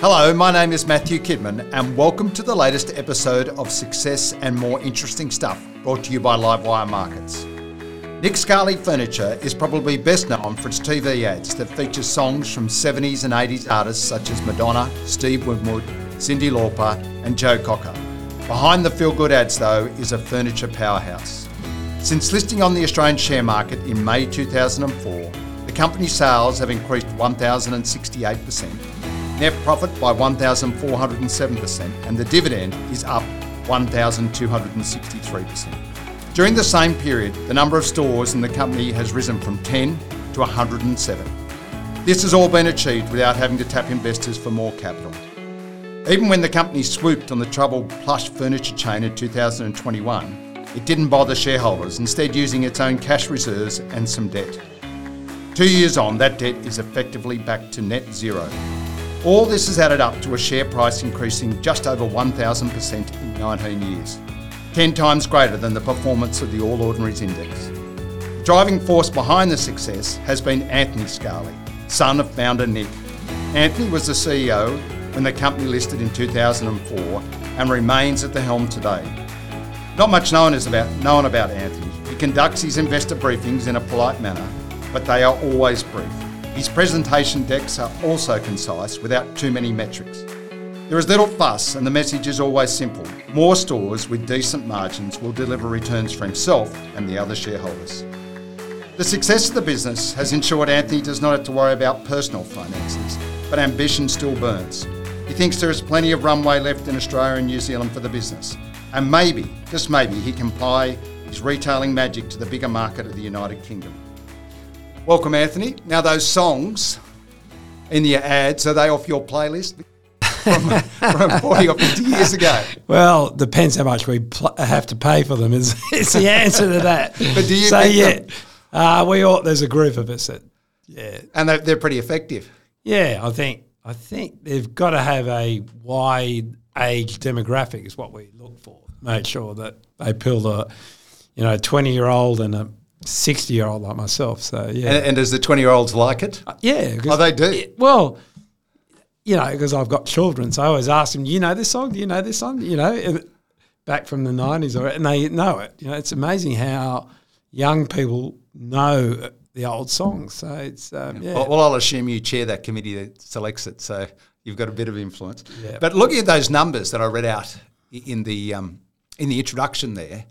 Hello, my name is Matthew Kidman, and welcome to the latest episode of Success and More Interesting Stuff, brought to you by Livewire Markets. Nick Scali Furniture is probably best known for its TV ads that feature songs from 70s and 80s artists such as Madonna, Steve Winwood, Cyndi Lauper, and Joe Cocker. Behind the feel good ads, though, is a furniture powerhouse. Since listing on the Australian share market in May 2004, the company's sales have increased 1,068%, net profit by 1,407%, and the dividend is up 1,263%. During the same period, the number of stores in the company has risen from 10 to 107. This has all been achieved without having to tap investors for more capital. Even when the company swooped on the troubled plush furniture chain in 2021, it didn't bother shareholders, instead, using its own cash reserves and some debt. Two years on, that debt is effectively back to net zero. All this has added up to a share price increasing just over 1,000% in 19 years, 10 times greater than the performance of the All Ordinaries Index. The driving force behind the success has been Anthony Scali, son of founder Nick. Anthony was the CEO when the company listed in 2004 and remains at the helm today. Not much known, is about, known about Anthony. He conducts his investor briefings in a polite manner, but they are always brief. His presentation decks are also concise without too many metrics. There is little fuss, and the message is always simple. More stores with decent margins will deliver returns for himself and the other shareholders. The success of the business has ensured Anthony does not have to worry about personal finances, but ambition still burns. He thinks there is plenty of runway left in Australia and New Zealand for the business, and maybe, just maybe, he can apply his retailing magic to the bigger market of the United Kingdom. Welcome, Anthony. Now, those songs in your ads, are they off your playlist? from, from 40 or 50 years ago. Well, depends how much we pl- have to pay for them. Is, is the answer to that? But do you so think yeah, uh, we all there's a group of us that yeah And they're, they're pretty effective. yeah I think I think they've got to have a wide age demographic is what we look for. Make sure that they appeal to you know a twenty year old and a sixty year old like myself. So yeah, And, and does the 20 year olds like it? Yeah, Oh, they do. well, you know, because I've got children, so I always ask them, "Do you know this song? Do you know this song?" You know, back from the nineties, or and they know it. You know, it's amazing how young people know the old songs. So it's um, yeah. Well, well, I'll assume you chair that committee that selects it, so you've got a bit of influence. Yeah. But looking at those numbers that I read out in the um, in the introduction there,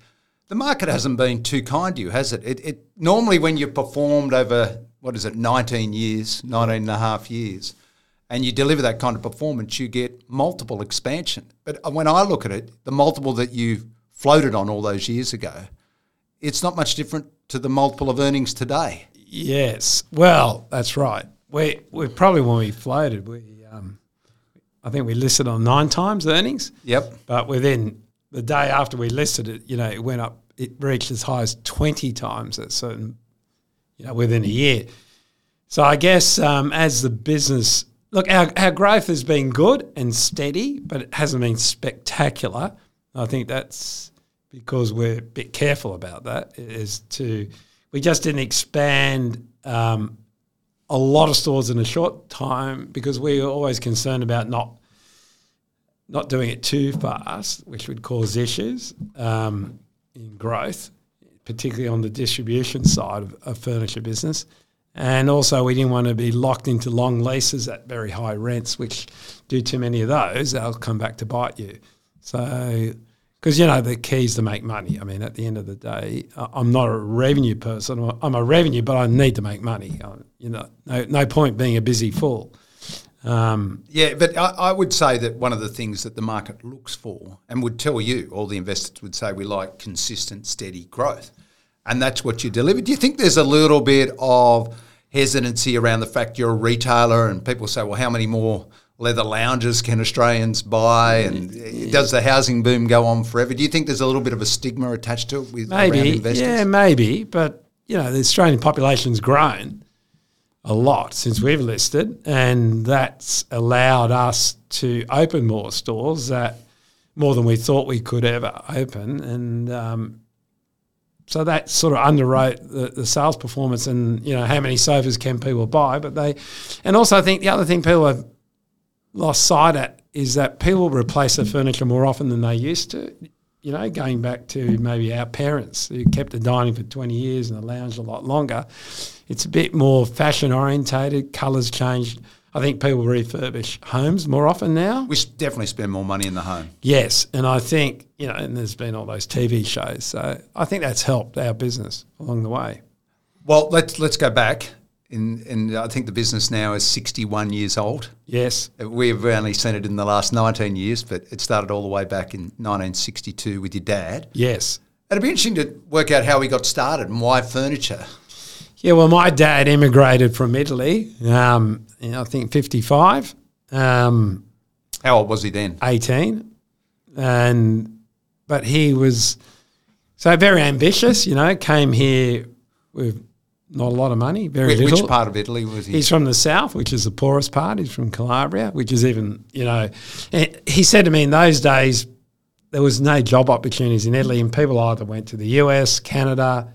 the market hasn't been too kind to you, has it? It, it normally when you've performed over what is it, 19 years, 19 and a half years, and you deliver that kind of performance, you get multiple expansion. But uh, when I look at it, the multiple that you floated on all those years ago, it's not much different to the multiple of earnings today. Yes, well, that's right. We we probably when we floated, we um, I think we listed on nine times earnings. Yep. But within the day after we listed it, you know, it went up. It reached as high as twenty times at certain, you know, within a year. So I guess um, as the business look, our our growth has been good and steady, but it hasn't been spectacular. I think that's because we're a bit careful about that. Is to we just didn't expand um, a lot of stores in a short time because we were always concerned about not not doing it too fast, which would cause issues um, in growth, particularly on the distribution side of, of furniture business. And also, we didn't want to be locked into long leases at very high rents, which do too many of those, they'll come back to bite you. So, because you know the key is to make money. I mean, at the end of the day, I'm not a revenue person. I'm a revenue, but I need to make money. I- You know, no, no point being a busy fool. Um, Yeah, but I, I would say that one of the things that the market looks for and would tell you, all the investors would say we like consistent, steady growth. And that's what you deliver. Do you think there's a little bit of hesitancy around the fact you're a retailer and people say, well, how many more leather lounges can Australians buy? And does the housing boom go on forever? Do you think there's a little bit of a stigma attached to it with around Maybe, yeah, maybe. But you know, the Australian population's grown a lot since we've listed, and that's allowed us to open more stores that more than we thought we could ever open, and um, so that sort of underwrote the, the sales performance and you know how many sofas can people buy, but they, and also I think the other thing people have lost sight at is that people replace their furniture more often than they used to. You know, going back to maybe our parents who kept the dining for 20 years and the lounge a lot longer, it's a bit more fashion orientated, colours changed. I think people refurbish homes more often now. We definitely spend more money in the home. Yes, and I think you know, and there's been all those TV shows, so I think that's helped our business along the way. Well, let's let's go back. In, and I think the business now is 61 years old. Yes, We've only seen it in the last 19 years, but it started all the way back in 1962 with your dad. yes, It'd be interesting to work out how we got started and why furniture. yeah. Well, my dad immigrated from Italy. Um, I think 55, um, How old was he then? 18, and but he was so very ambitious. You know, came here with not a lot of money, very Which, little. which part of Italy was he? He's from the south, which is the poorest part. He's from Calabria, which is even, you know, he said to me in those days, there was no job opportunities in Italy, and people either went to the US, Canada,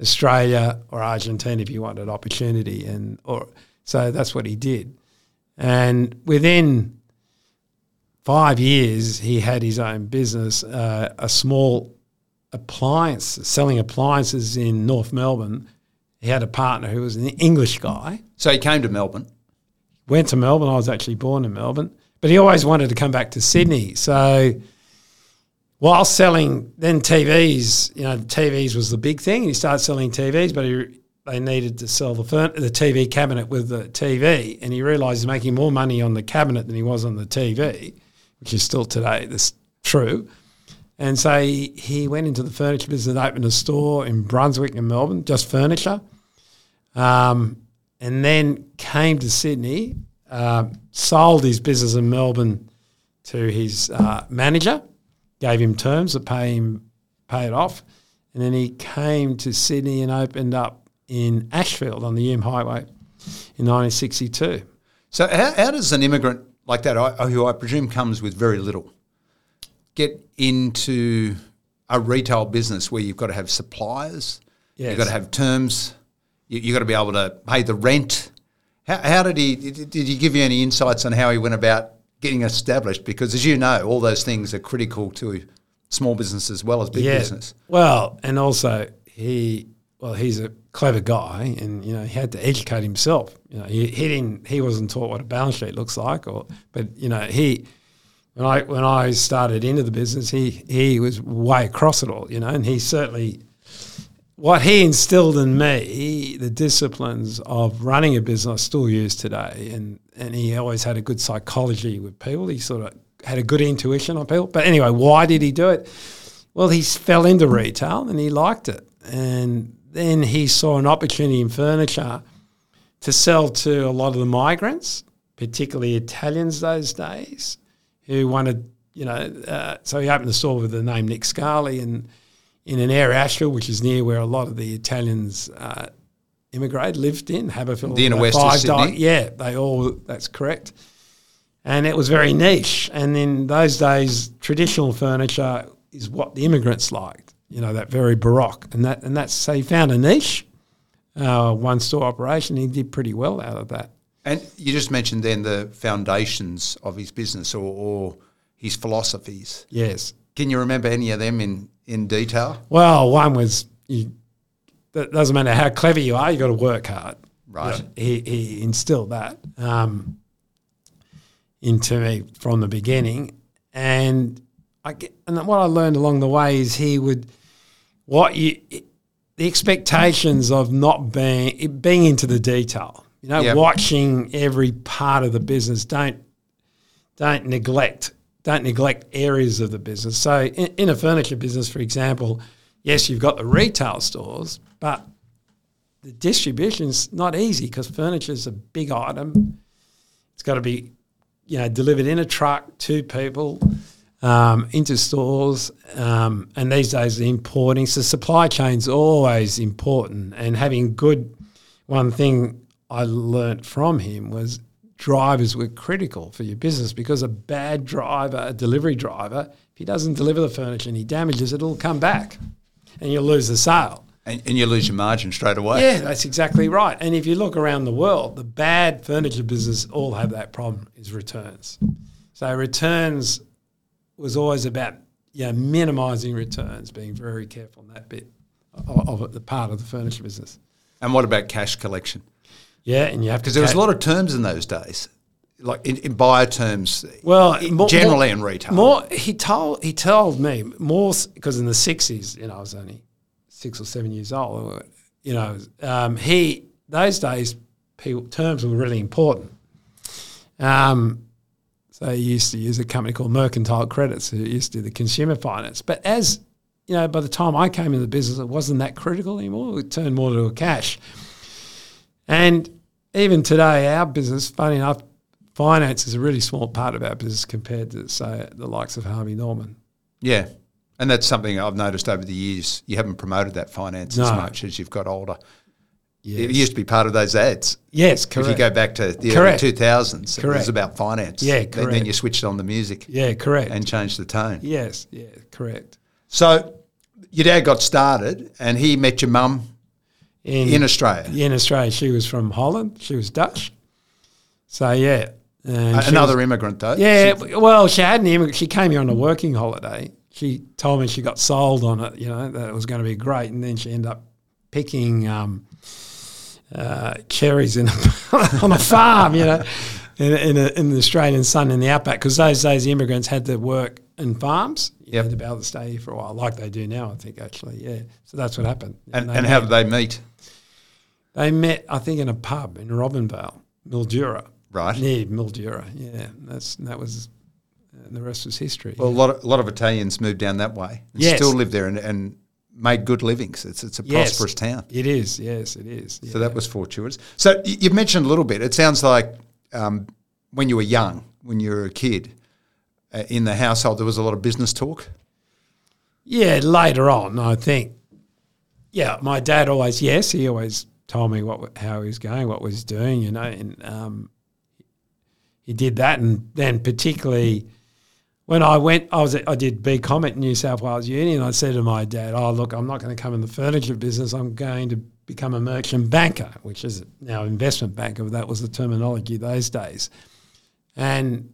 Australia, or Argentina if you wanted opportunity, and or so that's what he did. And within five years, he had his own business, uh, a small appliance selling appliances in North Melbourne. He had a partner who was an English guy so he came to Melbourne. went to Melbourne. I was actually born in Melbourne, but he always wanted to come back to Sydney. So while selling then TVs, you know, TVs was the big thing. He started selling TVs, but he, they needed to sell the furn- the TV cabinet with the TV, and he realised he's making more money on the cabinet than he was on the TV, which is still today this true. And so he, he went into the furniture business, opened a store in Brunswick in Melbourne, just furniture. Um, and then came to Sydney, uh, sold his business in Melbourne to his uh, manager, gave him terms to pay him pay it off, and then he came to Sydney and opened up in Ashfield on the Hume Highway in 1962. So how, how does an immigrant like that, I, who I presume comes with very little, get into a retail business where you've got to have suppliers, Yes. you've got to have terms, you, you've got to be able to pay the rent. How, how did he? Did, he give you any insights on how he went about getting established? Because as you know, all those things are critical to small business as well as big business. Well, and also he well, he's a clever guy, and you know he had to educate himself. You know, he, he didn't he wasn't taught what a balance sheet looks like, or but you know he when I when I started into the business, he he was way across it all. You know, and he certainly what he instilled in me, the disciplines of running a business, I still use today. And and he always had a good psychology with people. He sort of had a good intuition on people. But anyway, why did he do it? Well, he fell into retail and he liked it. And then he saw an opportunity in furniture to sell to a lot of the migrants, particularly Italians those days, who wanted, you know, uh, so he opened a store with the name Nick Scali and in an area Ashfield, which is near where a lot of the Italians uh, immigrated, lived in Haberfield. The inner west of Sydney? yeah, they all. That's correct. And it was very niche. And in those days, traditional furniture is what the immigrants liked. You know, that very baroque, and that and that's so he found a niche, uh, one store operation. He did pretty well out of that. And you just mentioned then the foundations of his business or, or his philosophies. Yes. Can you remember any of them in, in detail? Well, one was you. That doesn't matter how clever you are. you've got to work hard. Right. He he instilled that um, into me from the beginning, and I get, and what I learned along the way is he would what you the expectations of not being being into the detail. You know, Yep. watching every part of the business. Don't don't neglect don't neglect areas of the business. So in, in a furniture business, for example, yes, you've got the retail stores, but the distribution's not easy because furniture is a big item. It's got to be, you know, delivered in a truck to people, um, into stores, um, and these days the importing. So supply chain's always important, and having good. One thing I learnt from him was drivers were critical for your business because a bad driver, a delivery driver, if he doesn't deliver the furniture and he damages it, it'll come back, and you'll lose the sale. And, and you lose your margin straight away. Yeah, that's exactly right. And if you look around the world, the bad furniture business all have that problem is returns. So returns was always about you know, minimising returns, being very careful in that bit of, of the part of the furniture business. And what about cash collection? Yeah, and you have to Because there was a lot of terms in those days, like in, in buyer terms. Well, i- more- generally more- in retail. More, he told he told me more because in the sixties, you know, I was only six or seven years old. You know, um, he those days people, terms were really important. Um, so he used to use a company called Mercantile Credits, who used to do the consumer finance. But as you know, by the time I came into the business, it wasn't that critical anymore. It turned more to a cash. And even today, our business, funny enough, finance is a really small part of our business compared to, say, the likes of Harvey Norman. yeah. And that's something I've noticed over the years. You haven't promoted that finance as much as you've got older. Yes, It used to be part of those ads. yes correct. If you go back to the Correct. early 2000s, it was about finance. Yeah, Then- Then you switched on the music yeah, correct. and changed the tone. yes, yeah, correct. So your dad got started and he met your mum in Australia. in Australia, she was from Holland. She was Dutch. So yeah, and Another was- immigrant, though. yeah, She- well, she had an immigrant. She came here on a working holiday. She told me she got sold on it. You know that it was going to be great, and then she ended up picking um, uh, cherries in a, on a farm. You know, in, in, a, in the Australian sun in the outback, because those days the immigrants had to work in farms. You Yep. had to be able to stay here for a while, like they do now. I think actually, yeah. So that's what happened. and, they and how did they meet? They met, I think, in a pub in Robinvale, Mildura. Right. Near Mildura, yeah. That's that was, and the rest was history. Well, a lot of, a lot of Italians moved down that way and Yes. still live there and, and made good livings. It's, it's a Yes. prosperous town. it is, yes, it is. So that was fortuitous. So you've mentioned a little bit. It sounds like um, when you were young, when you were a kid, uh, in the household, there was a lot of business talk. Yeah, later on, I think. Yeah, my dad always, yes, he always told me what how he was going, what was doing, you know, and um, he did that, and then particularly when I went, I was I did BCom at New South Wales Uni, and I said to my dad, "Oh, look, I'm not going to come in the furniture business. I'm going to become a merchant banker, which is now investment banker. That was the terminology those days." And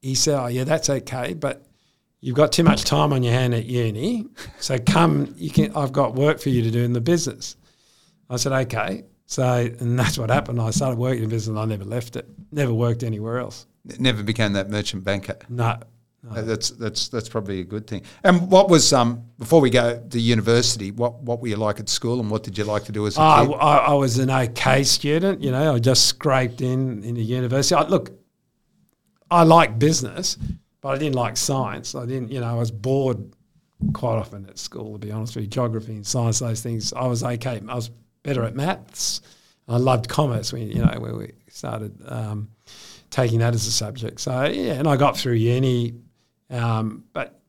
he said, "Oh, yeah, that's okay, but." You've got too much time on your hand at uni, so come. You can. I've got work for you to do in the business. I said, okay. So, and that's what happened. I started working in business, and I never left it. Never worked anywhere else. Never became that merchant banker. No, Uh, That's that's that's probably a good thing. And what was um before we go to university? What what were you like at school, and what did you like to do as a I, kid? I, I was an okay student. You know, I just scraped in in the university. I, look, I like business, but I didn't like science. I didn't. You know, I was bored quite often at school. To be honest with you, geography and science, those things. I was okay. I was better at maths. I loved commerce. when you know where we started um, taking that as a subject. So yeah, and I got through uni, um, but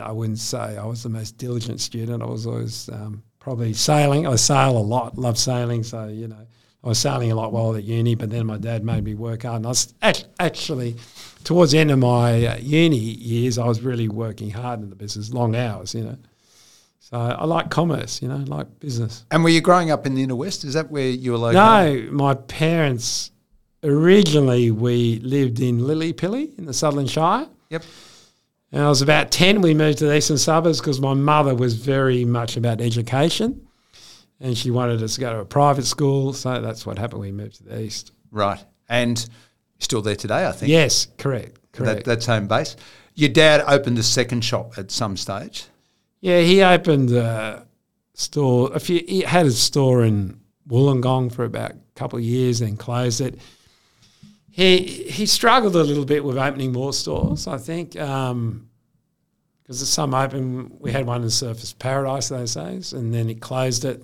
know, I wouldn't say I was the most diligent student. I was always um, probably sailing. I sail a lot, love sailing. So, you know, I was sailing a lot while at uni, but then my dad made me work hard. And I was actually, towards the end of my uh, uni years, I was really working hard in the business, long hours, you know. So I like commerce, you know, I like business. and were you growing up in the inner west? Is that where you were located? No, my parents, originally we lived in Lilli Pilli in the Sutherland Shire. Yep. And I was about 10, we moved to the eastern suburbs because my mother was very much about education and she wanted us to go to a private school. So that's what happened. We moved to the east. Right. And still there today, I think. Yes, correct. That, Correct. that's home base. Your dad opened a second shop at some stage. Yeah, he opened a store. A few, he had a store in Wollongong for about a couple of years, then closed it. He he struggled a little bit with opening more stores, I think, um, because there's some open. We had one in Surfers Paradise those days, and then he closed it.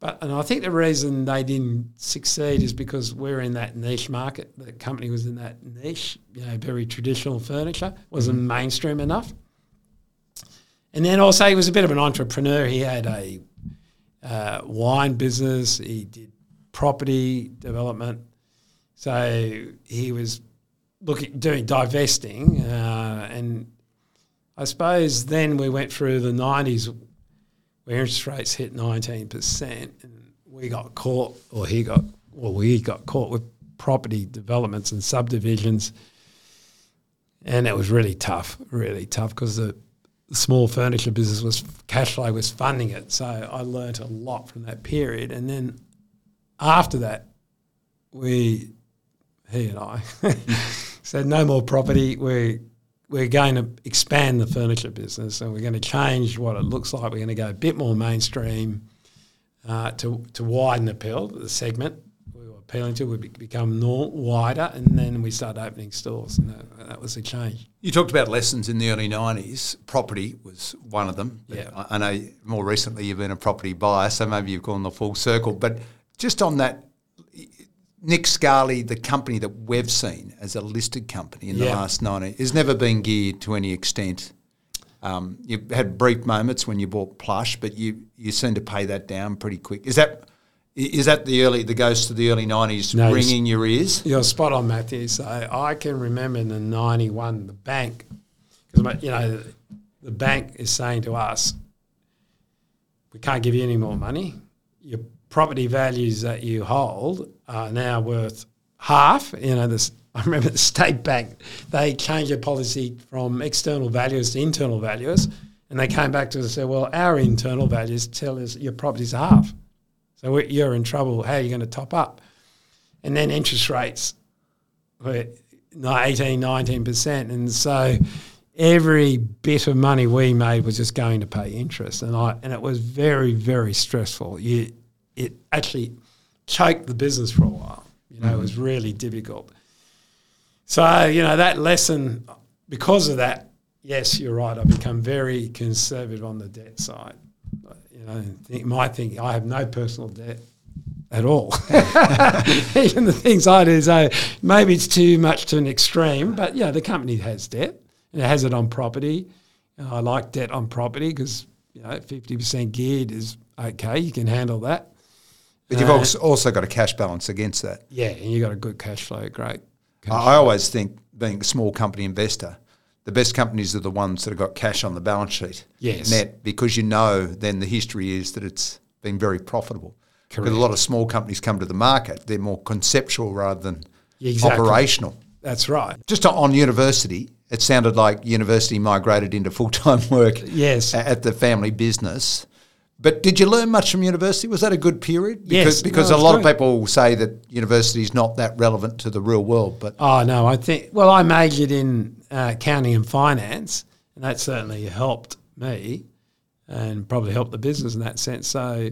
But and I think the reason they didn't succeed is because we're in that niche market. The company was in that niche, you know, very traditional furniture, wasn't mm-hmm. mainstream enough. And then also he was a bit of an entrepreneur. He had a uh, wine business. He did property development. So he was looking doing divesting, uh, and I suppose then we went through the nineties where interest rates hit 19%, and we got caught, or he got, well, we got caught with property developments and subdivisions. And it was really tough, really tough because the small furniture business was cash flow was funding it. So I learnt a lot from that period. And then after that, we, he and I, said no more property. We we're going to expand the furniture business and we're going to change what it looks like. We're going to go a bit more mainstream uh, to, to widen appeal, the segment appealing to would become more wider, and then we started opening stores, and that, that was a change. You talked about lessons in the early 90s. Property was one of them. Yeah. I, I know more recently you've been a property buyer, so maybe you've gone the full circle. But just on that, Nick Scali, the company that we've seen as a listed company in the last 90, has never been geared to any extent. Um, you had brief moments when you bought Plush, but you, you seem to pay that down pretty quick. Is that is that the early the ghost of the early 90s No, ringing your ears? You're spot on, Matthew. So I can remember in the '91, the bank, because you know the bank is saying to us, we can't give you any more money. Your property values that you hold are now worth half. You know, this. I remember the state bank they changed their policy from external values to internal values, and they came back to us and said, "Well, our internal values tell us your property's half, so you're in trouble. How are you going to top up?" And then interest rates were ni- 18, 19%. And so every bit of money we made was just going to pay interest. And, I, and it was very, very stressful. You, it actually choked the business for a while. You know, it was mm-hmm. really difficult. So, you know, that lesson, because of that, yes, you're right, I've become very conservative on the debt side. You know, think, my thinking, I have no personal debt at all. Even the things I do, so maybe it's too much to an extreme, but yeah, the company has debt and it has it on property. And I like debt on property because you know fifty percent geared is okay. You can handle that. But you've Uh, also got a cash balance against that. Yeah, and you've got a good cash flow. Great. I I always think, being a small company investor, the best companies are the ones that have got cash on the balance sheet, Yes. net, because you know then the history is that it's been very profitable. Because a lot of small companies come to the market, they're more conceptual rather than Exactly. operational. That's right. Just on university, it sounded like university migrated into full time work Yes. at the family business. But did you learn much from university? Was that a good period? Because, Yes. because No, a lot of people say that university is not that relevant to the real world. But Oh no, I think. Well, I majored in uh, accounting and finance, and that certainly helped me, and probably helped the business in that sense. So,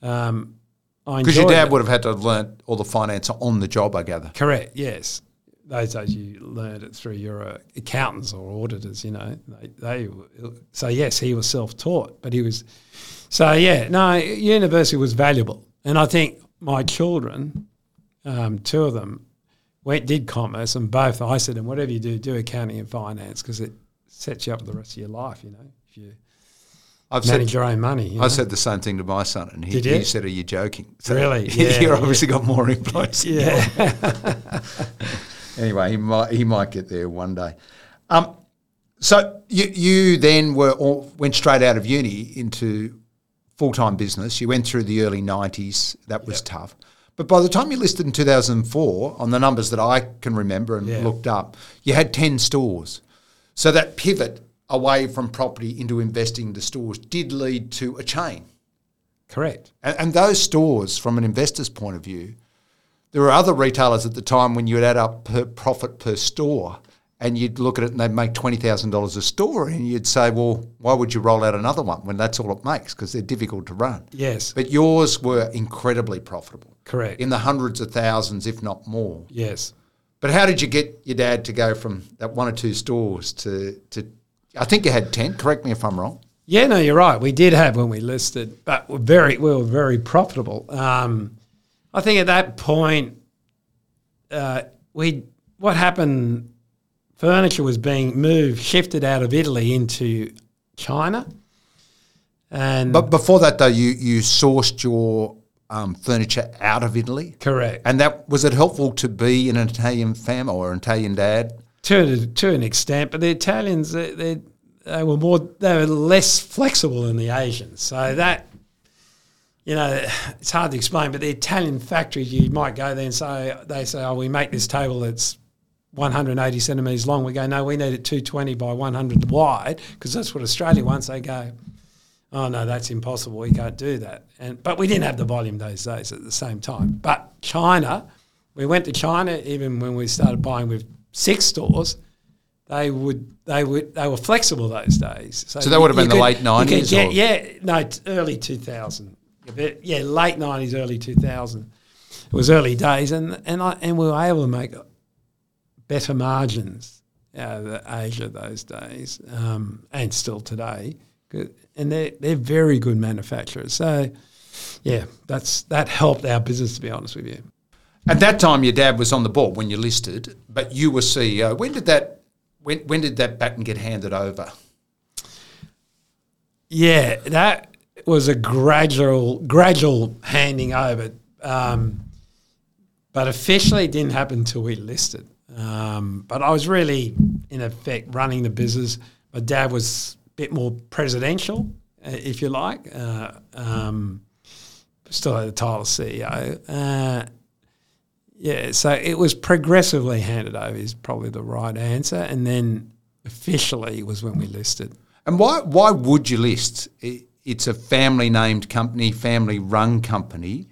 um, I because your dad it. would have had to have learnt all the finance on the job, I gather. Correct. Yes. Those days you learned it through your uh, accountants or auditors. You know, they, they so yes, he was self-taught, but he was. So yeah, no, university was valuable, and I think my children, um, two of them, went did commerce, and both I said, and whatever you do, do accounting and finance because it sets you up for the rest of your life. You know, if you I've manage said, your own money. You I know? said the same thing to my son, and he, he said, "Are you joking?" Really? he Yeah, yeah. obviously got more influence. yeah. Anyway, he might he might get there one day. Um, so you you then were all, went straight out of uni into full time business. You went through the early nineties. That was tough. But by the time you listed in two thousand and four, on the numbers that I can remember and Yeah. looked up, you had ten stores. So that pivot away from property into investing into stores did lead to a chain. Correct. And, and those stores, from an investor's point of view, there were other retailers at the time when you would add up per profit per store and you'd look at it and they'd make $20,000 a store and you'd say, well, why would you roll out another one when that's all it makes? Because they're difficult to run. Yes. But yours were incredibly profitable, Correct. in the hundreds of thousands, if not more. yes. But how did you get your dad to go from that one or two stores to, to I think you had 10, correct me if I'm wrong. Yeah, no, you're right. We did have when we listed, but we're very we were very profitable. Um, I think at that point, uh, we what happened? Furniture was being moved, shifted out of Italy into China, and But before that, though, you, you sourced your um, furniture out of Italy. correct And that was it helpful to be an Italian family or an Italian dad? to to an extent. But the Italians, they, they they were more they were less flexible than the Asians. So that you know, it's hard to explain, but the Italian factories, you might go there and say, they say, oh, we make this table that's 180 centimetres long. We go, no, we need it 220 by 100 wide because that's what Australia wants. They go, oh, no, that's impossible. We can't do that. And But we didn't have the volume those days at the same time. But China, we went to China even when we started buying with six stores – they would they would they were flexible those days. So, so that would have been the late nineties. Yeah, no, early two thousand. Yeah, late nineties, early two thousand. It was early days, and and I and we were able to make better margins out of Asia those days, um, and still today. And they're they're very good manufacturers. So, yeah, that's that helped our business. To be honest with you. At that time, your dad was on the board when you listed, but you were CEO. When did that when when did that baton get handed over? Yeah, that was a gradual gradual handing over, um, but officially it didn't happen until we listed. Um, but I was really, in effect, running the business. My dad was a bit more presidential, uh, if you like. Uh, um, still had the title of CEO. Uh, yeah, so it was progressively handed over is probably the right answer, and then officially was when we listed. And why why would you list? It's a family named company, family run company.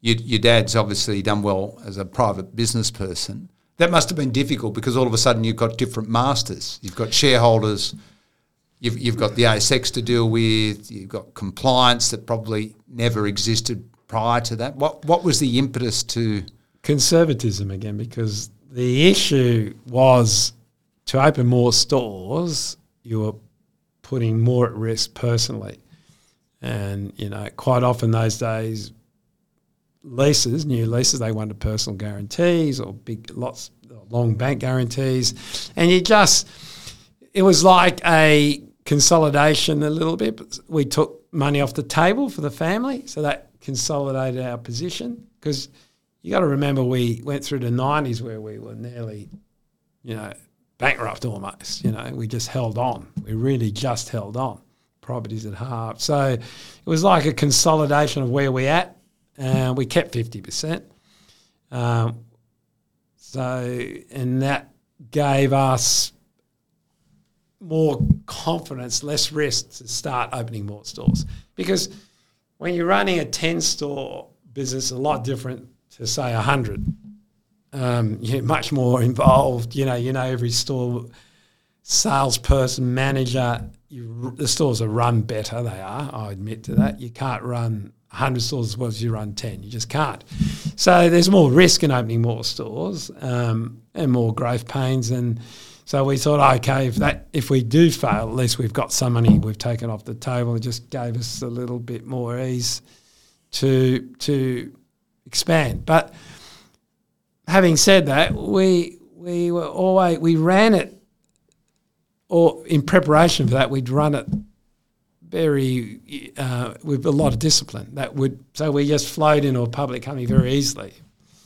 Your, your dad's obviously done well as a private business person. That must have been difficult because all of a sudden you've got different masters. You've got shareholders. You've, you've got the ASX to deal with. You've got compliance that probably never existed prior to that. What what was the impetus to conservatism again because the issue was to open more stores, you were putting more at risk personally. And, you know, quite often those days, leases, new leases, they wanted personal guarantees or big, lots, long bank guarantees. And you just, it was like a consolidation a little bit. We took money off the table for the family, so that consolidated our position because – you got to remember we went through the 90s where we were nearly, you know, bankrupt almost. You know, we just held on. We really just held on. Properties at half. So it was like a consolidation of where we at. And we kept 50%. Um, so, and that gave us more confidence, less risk to start opening more stores. Because when you're running a 10 store business, a lot different to say 100. Um, you're much more involved. You know, you know every store salesperson, manager. You, the stores are run better. They are. I admit to that. You can't run 100 stores as well as you run 10. You just can't. So there's more risk in opening more stores um, and more growth pains. And so we thought, okay, if that if we do fail, at least we've got some money we've taken off the table. It just gave us a little bit more ease to to expand. But having said that, we we were always we ran it, or in preparation for that, we'd run it very uh, with a lot of discipline. That would so we just flowed into a public company very easily.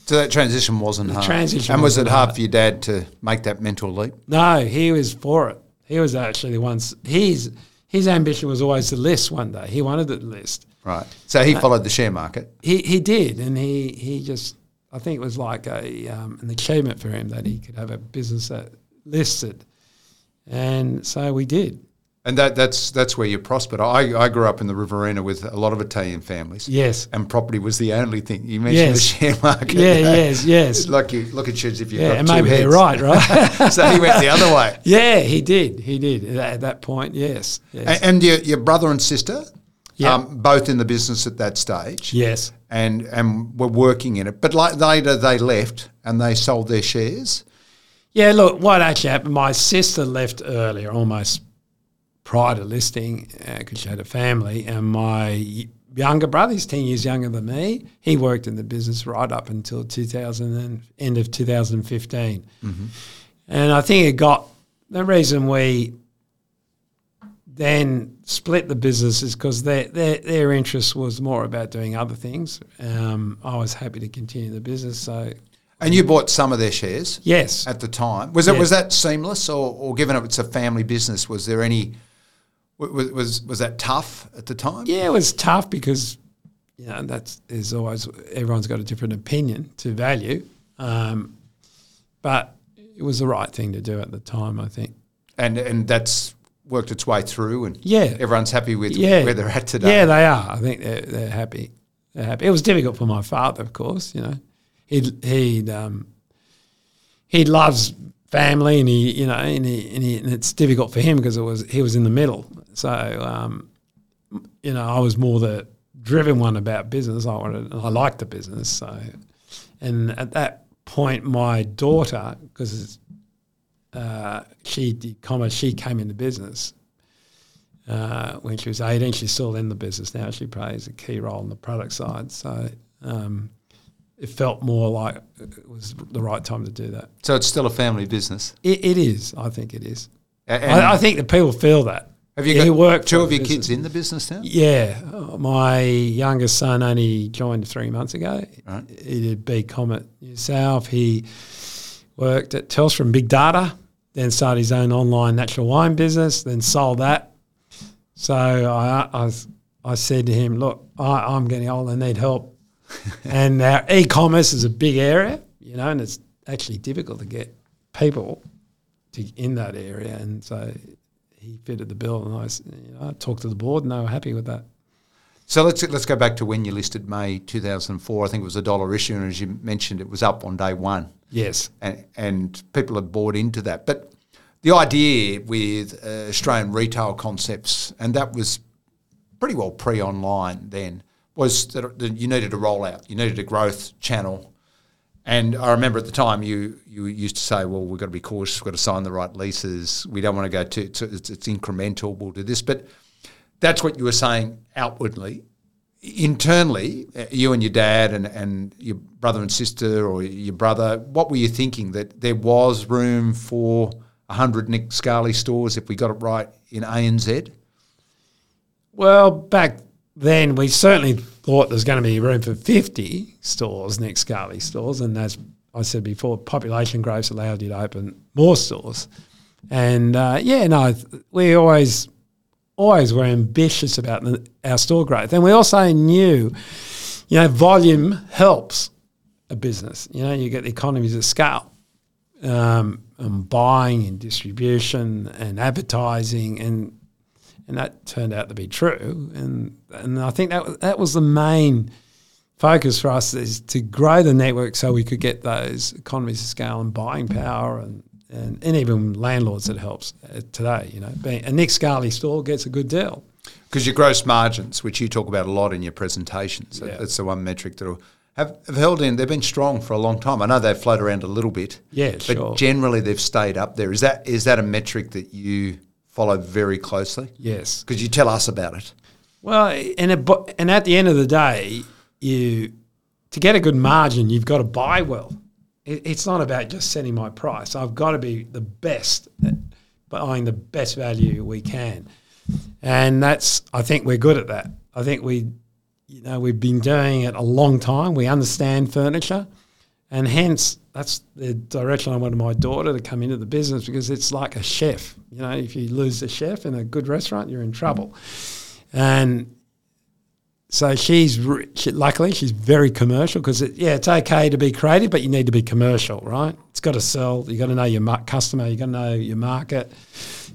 So that transition wasn't the hard. Transition and was it hard, hard for your dad to make that mental leap? No, he was for it. He was actually the ones. His his ambition was always to list one day. He wanted to list. Right. So he uh, followed the share market. He he did, and he he just I think it was like a um, an achievement for him that he could have a business that listed, and so we did. And that, that's that's where you prospered. I, I grew up in the Riverina with a lot of Italian families. Yes. And property was the only thing. You mentioned yes. the share market. Yeah, yes, yes. Like you look at you if you've yeah, got maybe heads. you're right, right? so he went the other way. Yeah, he did. He did at that point. Yes. yes. And, and your, your brother and sister, Yep. Um, both in the business at that stage. Yes. And and were working in it. But like later they left and they sold their shares. Yeah, look, what actually happened, my sister left earlier, almost prior to listing, because uh, she had a family, and my younger brother, he's 10 years younger than me, he worked in the business right up until 2000 and end of 2015. Mm-hmm. And I think it got, the reason we then split the businesses because their, their their interest was more about doing other things. Um, I was happy to continue the business, so. And you bought some of their shares, yes, at the time. Was it was that seamless, or, or given it's a family business, was there any was was, was that tough at the time? Yeah, it was tough because you know that's there's always everyone's got a different opinion to value, um, but it was the right thing to do at the time. I think. and and that's worked its way through, and Yeah. everyone's happy with Yeah, where they're at today. Yeah, they are. I think they're, they're happy. They're happy. It was difficult for my father, of course. You know, he he um, he loves family, and he you know, and, he, and, he, and it's difficult for him because it was he was in the middle. So um, you know, I was more the driven one about business. I wanted, I liked the business. So, and at that point, my daughter, because uh, she did commerce, she came into business uh, when she was 18. She's still in the business now. She plays a key role in the product side. So um, it felt more like it was the right time to do that. So it's still a family business. It, it is. I think it is. I, I think the people feel that. have you Yeah, got two of your business. kids in the business now? Yeah, uh, my youngest son only joined three months ago. Right. He did B Comet South. He worked at Telstra from Big Data, then started his own online natural wine business, then sold that. So I, I, I said to him, "Look, I, I'm getting old. I need help." and our e-commerce is a big area, you know, and it's actually difficult to get people to in that area. And so he fitted the bill, and I, you know, I talked to the board, and they were happy with that. So let's let's go back to when you listed May 2004. I think it was a dollar issue, and as you mentioned, it was up on day one, Yes. and and people had bought into that. But the idea with uh, Australian retail concepts, and that was pretty well pre-online then, was that, you needed a rollout, you needed a growth channel. And I remember at the time you you used to say, well, we've got to be cautious, we've got to sign the right leases, we don't want to go too, it's, it's, it's incremental, we'll do this. But that's what you were saying outwardly. Internally, uh, you and your dad and, and your brother and sister or your brother, what were you thinking? That there was room for 100 Nick Scali stores if we got it right in ANZ? Well, back then we certainly thought there's going to be room for 50 stores, Nick Scali stores, and as I said before, population growth allowed you to open more stores. And uh, yeah, no, we always always were ambitious about the, our store growth, and we also knew, you know, volume helps a business. You know, you get the economies of scale. Um, and buying and distribution and advertising and and that turned out to be true. And and I think that was, that was the main focus for us is to grow the network so we could get those economies of scale and buying power and. And, and even landlords it helps uh, today, you know. Being, a Nick Scali store gets a good deal. Because your gross margins, which you talk about a lot in your presentations, Yeah. that's the one metric that have, have held in. They've been strong for a long time. I know they've floated around a little bit, Yeah, but sure. generally they've stayed up there. Is that is that a metric that you follow very closely? Yes. Because you tell us about it. Well, and it, and at the end of the day, you to get a good margin, you've got to buy well. It, it's not about just setting my price. I've got to be the best, buying the best value we can, and that's I think we're good at that. I think we, you know, we've been doing it a long time. We understand furniture, and hence that's the direction I wanted my daughter to come into the business because it's like a chef. You know, if you lose a chef in a good restaurant, you're in trouble. And so she's she, luckily she's very commercial because it, yeah, it's okay to be creative, but you need to be commercial, right? It's got to sell. You got to know your mar- customer. You got to know your market,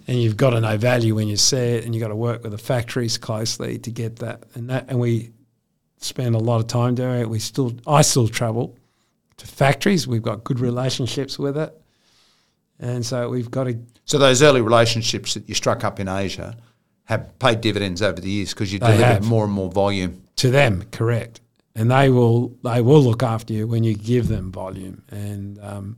and you've got to know value when you say it, and you got to work with the factories closely to get that. And that, and we spend a lot of time doing it. We still, I still travel to factories. We've got good relationships with it, and so we've got to So those early relationships that you struck up in Asia have paid dividends over the years because you They delivered more and more volume. to them, correct. And they will they will look after you when you give them volume. And um,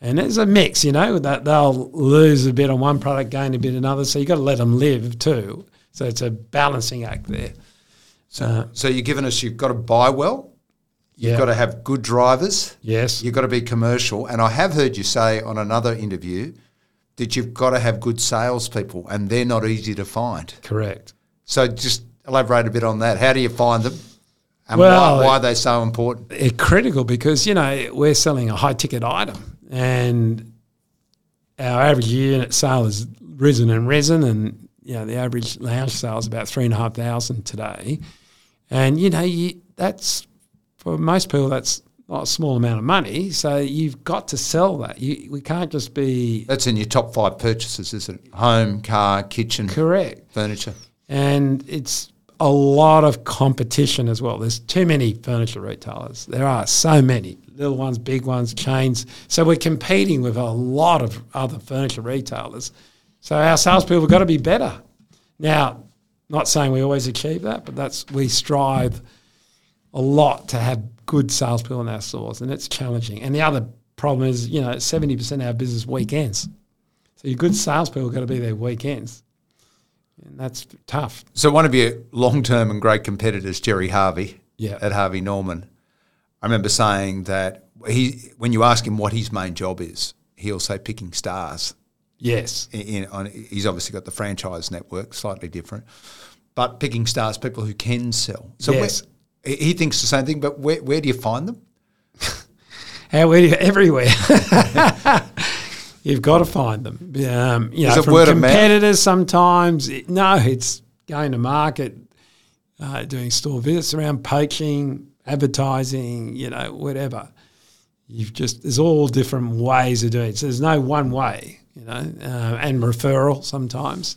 and it's a mix, you know, that they'll lose a bit on one product, gain a bit on another. So you have got to let them live too. So it's a balancing act there. So, so you're giving us you've got to buy well, you've Yeah. got to have good drivers, Yes. You've got to be commercial. And I have heard you say on another interview that you've got to have good salespeople, and they're not easy to find. Correct. So just elaborate a bit on that. How do you find them? And Well, why, why are they so important? It's critical because, you know, we're selling a high ticket item and our average unit sale has risen and risen and you know, the average lounge sale is about three and a half thousand today, and you know, you, that's for most people that's not a small amount of money. So you've got to sell that. You, we can't just be That's in your top five purchases, isn't it? Home, car, kitchen, correct, furniture. and it's a lot of competition as well. There's too many furniture retailers. There are so many little ones, big ones, chains. So we're competing with a lot of other furniture retailers. So our salespeople have got to be better. Now, not saying we always achieve that, but that's we strive a lot to have good salespeople in our stores, and it's challenging. And the other problem is, you know, seventy percent of our business weekends. So your good salespeople got to be there weekends, and that's tough. So one of your long-term and great competitors, Jerry Harvey, Yeah. at Harvey Norman, I remember saying that he, when you ask him what his main job is, he'll say picking stars. Yes. In, in, on, he's obviously got the franchise network, slightly different, but picking stars, people who can sell. So Yes. He thinks the same thing, but where, where do you find them? How where do you, everywhere. You've got to find them. Um, you Is know, it from word of mouth? competitors sometimes. It- no, it's going to market, uh, doing store visits around poaching, advertising, you know, whatever. You've just there's all different ways of doing it. So there's no one way, you know, uh, and referral sometimes.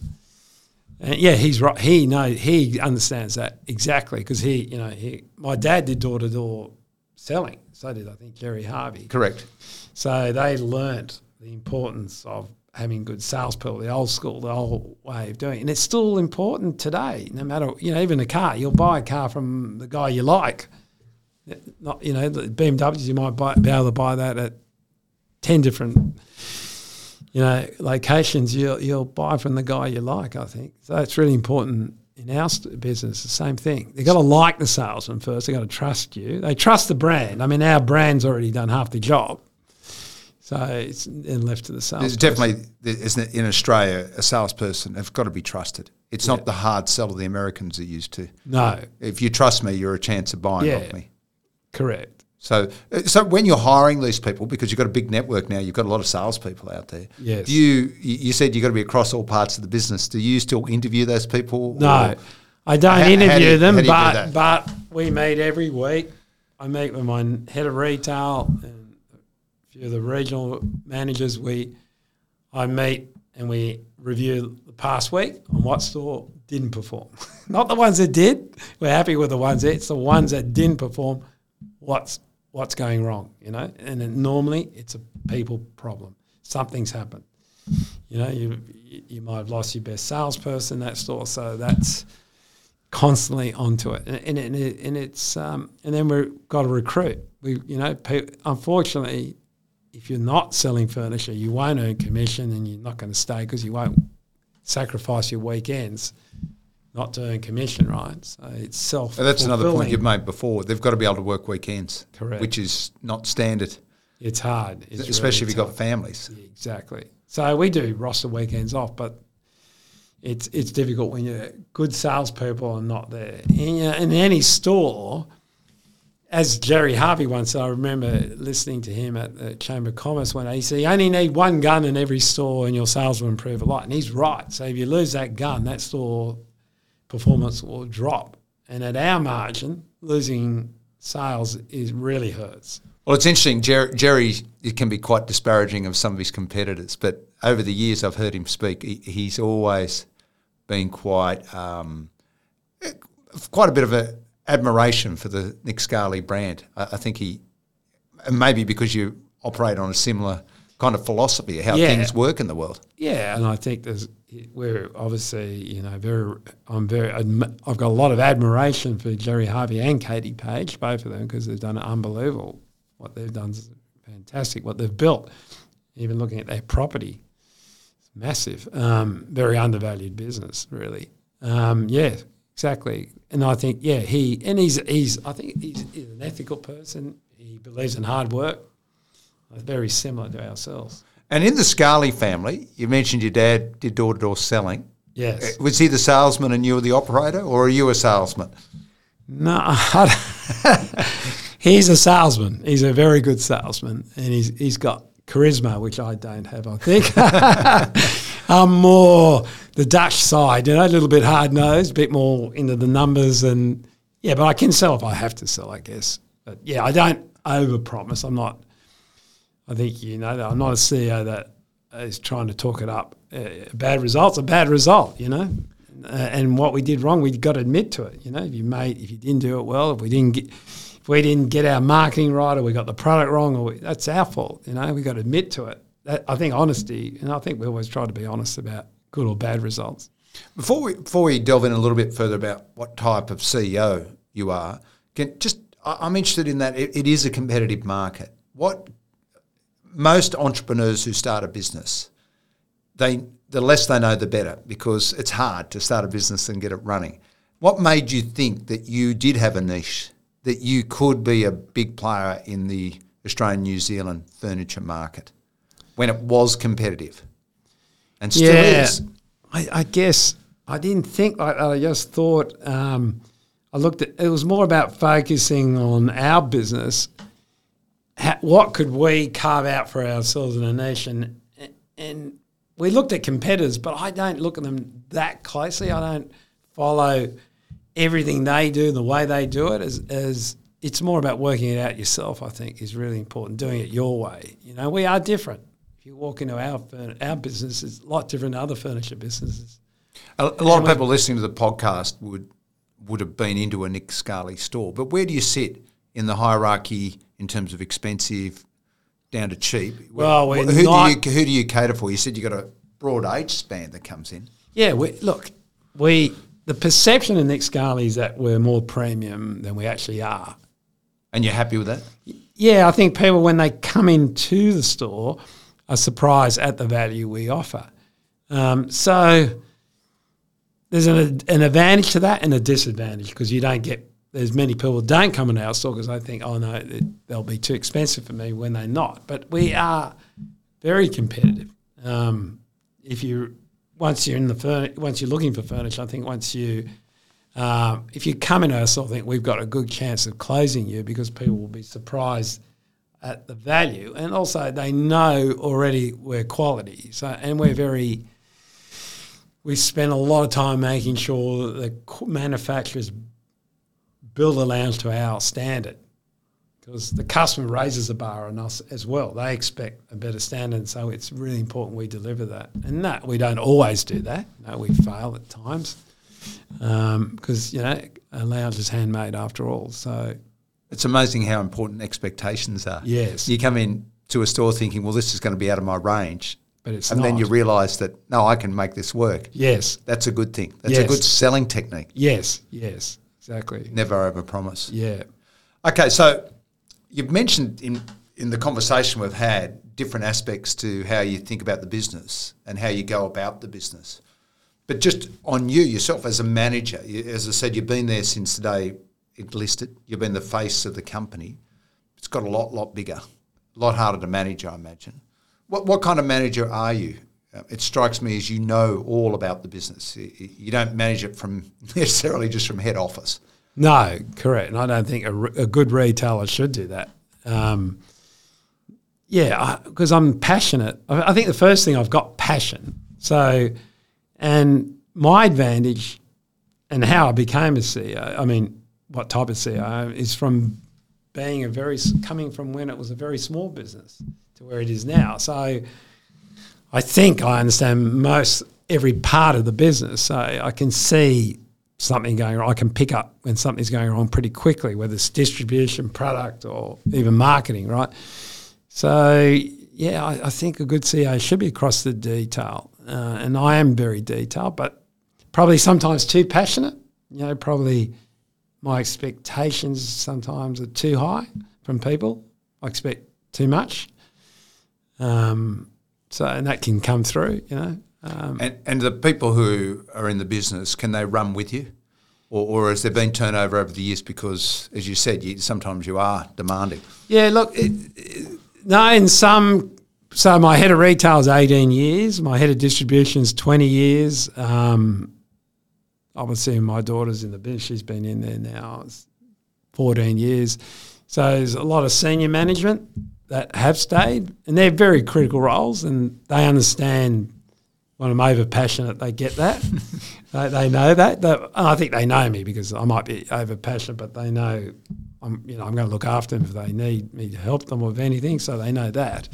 And yeah, he's right. He knows. he understands that exactly because he, you know, he. My dad did door to door selling. So did I think Jerry Harvey. Correct. So they learnt the importance of having good salespeople, the old school, the old way of doing it. And it's still important today, no matter, you know, even a car. You'll buy a car from the guy you like. Not, you know, the BMWs, you might buy, be able to buy that at 10 different, you know, locations. You'll, you'll buy from the guy you like, I think. So it's really important in our st- business, the same thing. They've got to like the salesman first. They've got to trust you. They trust the brand. I mean, our brand's already done half the job. So it's then left to the sales. There's definitely, isn't it, in Australia, a salesperson have got to be trusted. It's not the hard sell of the Americans are used to. No, If you trust me, you're a chance of buying Yeah. off me. correct. So, uh, so when you're hiring these people, because you've got a big network now, you've got a lot of salespeople out there. Yes. Do you? You said you've got to be across all parts of the business. Do you still interview those people? No, I don't How- how do interview you- them, how do you do but but we meet every week. I meet with my head of retail and a few of the regional managers. We I meet and we review the past week on what store didn't perform. Not the ones that did. We're happy with the ones. that- It's the ones that didn't perform. What's what's going wrong? You know, and then normally it's a people problem. Something's happened. You know, you you might have lost your best salesperson that store, so that's constantly onto it, and and, and, it, and it's um, and then we've got to recruit. We you know, pe- unfortunately, if you're not selling furniture, you won't earn commission, and you're not going to stay because you won't sacrifice your weekends not to earn commission, right? So it's self. That's another point you've made before. They've got to be able to work weekends, Correct. which is not standard, It's hard, it's especially really if you've got families. Yeah, exactly. So we do roster weekends off, but it's it's difficult when your good salespeople are not there. In, uh, in any store, as Jerry Harvey once said, I remember listening to him at the Chamber of Commerce one day. He said, "You only need one gun in every store, and your sales will improve a lot." And he's right. So if you lose that gun, that store performance will drop. And at our margin, losing sales is really hurts. Well, it's interesting. Jerry, Jerry it can be quite disparaging of some of his competitors, but over the years I've heard him speak. He, he's always been quite, um, quite a bit of a admiration for the Nick Scali brand. I, I think he, and maybe because you operate on a similar kind of philosophy of how Yeah. things work in the world. Yeah, and I think there's we're obviously you know very I'm very. I've got a lot of admiration for Jerry Harvey and Katie Page, both of them, because they've done unbelievable. What they've done is fantastic. What they've built, even looking at their property, it's massive. Um, very undervalued business, really. Um, yeah, exactly. And I think yeah, he and he's he's I think he's, he's an ethical person. He believes in hard work. Very similar to ourselves. And in the Scali family, you mentioned your dad did door to door selling. Yes. Uh, was he the salesman and you were the operator, or are you a salesman? No, he's a salesman. He's a very good salesman, and he's he's got charisma, which I don't have. I think. I'm more the Dutch side, you know, a little bit hard nosed, a bit more into the numbers, and yeah, but I can sell if I have to sell, I guess. But yeah, I don't over promise. I'm not. I think you know that I'm not a CEO that is trying to talk it up. Uh, bad results, a bad result, you know. Uh, and what we did wrong, we've got to admit to it. You know, if you made, if you didn't do it well, if we didn't get, if we didn't get our marketing right, or we got the product wrong, or we, that's our fault. You know, we got to admit to it. That, I think honesty, and I think we always try to be honest about good or bad results. Before we before we delve in a little bit further about what type of CEO you are, can just I'm interested in that. it, it is a competitive market. What most entrepreneurs who start a business, they the less they know, the better, because it's hard to start a business and get it running. What made you think that you did have a niche, that you could be a big player in the Australian New Zealand furniture market when it was competitive and still yeah, is? I, I guess I didn't think like that. I just thought um, I looked at it was more about focusing on our business. What could we carve out for ourselves in a nation? And we looked at competitors, but I don't look at them that closely. I don't follow everything they do, the way they do it. As, as it's more about working it out yourself. I think is really important. Doing it your way. You know, we are different. If you walk into our our business, it's a lot different than other furniture businesses. A, a lot and of people listening to the podcast would would have been into a Nick Scali store, but where do you sit in the hierarchy in terms of expensive, down to cheap. Well, who, do you, who do you cater for? You said you've got a broad age span that comes in. Yeah, we, look, we the perception of Nick Scali is that we're more premium than we actually are. And you're happy with that? Yeah, I think people when they come into the store are surprised at the value we offer. Um, so there's an, an advantage to that and a disadvantage because you don't get there's many people don't come in our store because they think, oh no, they'll be too expensive for me when they're not. But we are very competitive. Um, if you once you're in the furniture, once you're looking for furniture, I think once you uh, if you come in our store, I think we've got a good chance of closing you because people will be surprised at the value, and also they know already we're quality. So and we're very we spend a lot of time making sure that the manufacturers build a lounge to our standard because the customer raises the bar on us as well. They expect a better standard, so it's really important we deliver that. And that we don't always do that. No, we fail at times because um, you know a lounge is handmade after all. So it's amazing how important expectations are. Yes, you come in to a store thinking, well, this is going to be out of my range. But it's and not. then you realise that no, I can make this work. Yes, that's a good thing. That's yes. a good selling technique. Yes, yes. Exactly. Never overpromise. Yeah. Okay, so you've mentioned in in the conversation we've had different aspects to how you think about the business and how you go about the business. But just on you yourself as a manager, as I said, you've been there since the day it listed. You've been the face of the company. It's got a lot, lot bigger, a lot harder to manage, I imagine. What what kind of manager are you? Uh, it strikes me as you know all about the business. You don't manage it from necessarily just from head office. No, correct. And I don't think a, a good retailer should do that. Um, yeah, because I'm passionate. I, I think the first thing I've got passion. So, and my advantage and how I became a CEO, I mean, what type of CEO, is from being a very, coming from when it was a very small business to where it is now. So, I think I understand most every part of the business. So I can see something going wrong. I can pick up when something's going wrong pretty quickly, whether it's distribution, product, or even marketing, right? So, yeah, I, I think a good CEO should be across the detail. Uh, and I am very detailed, but probably sometimes too passionate. You know, probably my expectations sometimes are too high from people. I expect too much. Um, so and that can come through, you know. Um, and and the people who are in the business can they run with you, or, or has there been turnover over the years? Because as you said, you, sometimes you are demanding. Yeah, look, it, it, no, in some. So my head of retail is eighteen years. My head of distribution is twenty years. Um, obviously, my daughter's in the business. She's been in there now. Fourteen years. So there's a lot of senior management that have stayed, and they're very critical roles, and they understand when I'm over passionate, they get that. they, they know that. That- I think they know me because I might be over passionate, but they know I'm you know I'm going to look after them if they need me to help them with anything. So they know that.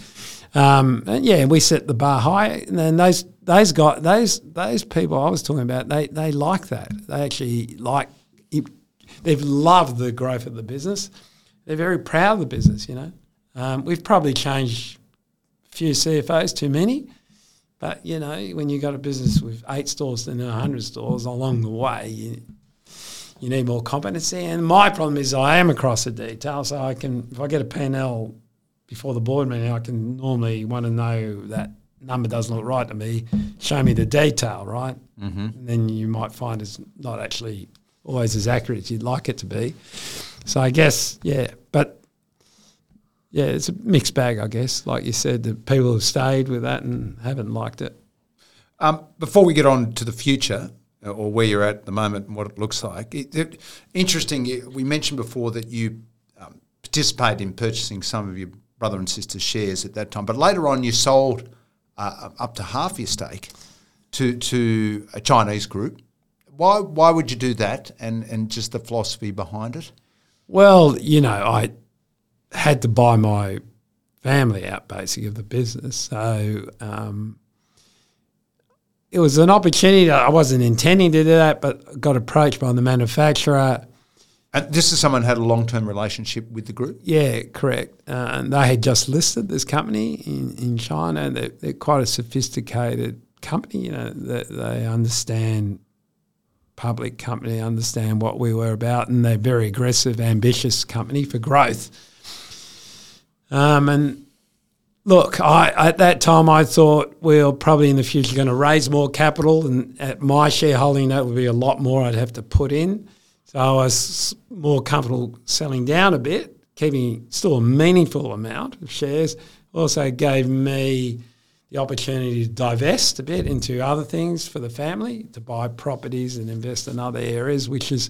Um, and yeah, we set the bar high, and then those those guys, those those people I was talking about, they they like that. They actually like. It, they've loved the growth of the business. They're very proud of the business. You know, um, we've probably changed a few CFOs, too many. But you know, when you've got a business with eight stores and a hundred stores along the way, you, you need more competency. And my problem is I am across the detail, so I can if I get a P&L before the board meeting, I can normally want to know that number doesn't look right to me. Show me the detail, right? Mm-hmm. And then you might find it's not actually always as accurate as you'd like it to be. So I guess yeah, yeah, it's a mixed bag, I guess. Like you said, the people have stayed with that and haven't liked it. Um, before we get on to the future, uh, or where you're at at the moment and what it looks like, it, it, interesting. We mentioned before that you um, participated in purchasing some of your brother and sister's shares at that time, but later on you sold uh, up to half your stake to to a Chinese group. Why why would you do that? And and just the philosophy behind it. Well, you know, I had to buy my family out basically of the business. So um, it was an opportunity. that I wasn't intending to do that, but got approached by the manufacturer. And this is someone who had a long term relationship with the group. Yeah, correct. Uh, and they had just listed this company in, in China. They're, they're quite a sophisticated company. You know, they, they understand public company, understand what we were about, and they're very aggressive, ambitious company for growth. Um, and look, I at that time I thought we're probably in the future going to raise more capital, and at my shareholding that would be a lot more I'd have to put in. So I was more comfortable selling down a bit, keeping still a meaningful amount of shares. Also gave me the opportunity to divest a bit into other things for the family, to buy properties and invest in other areas, which is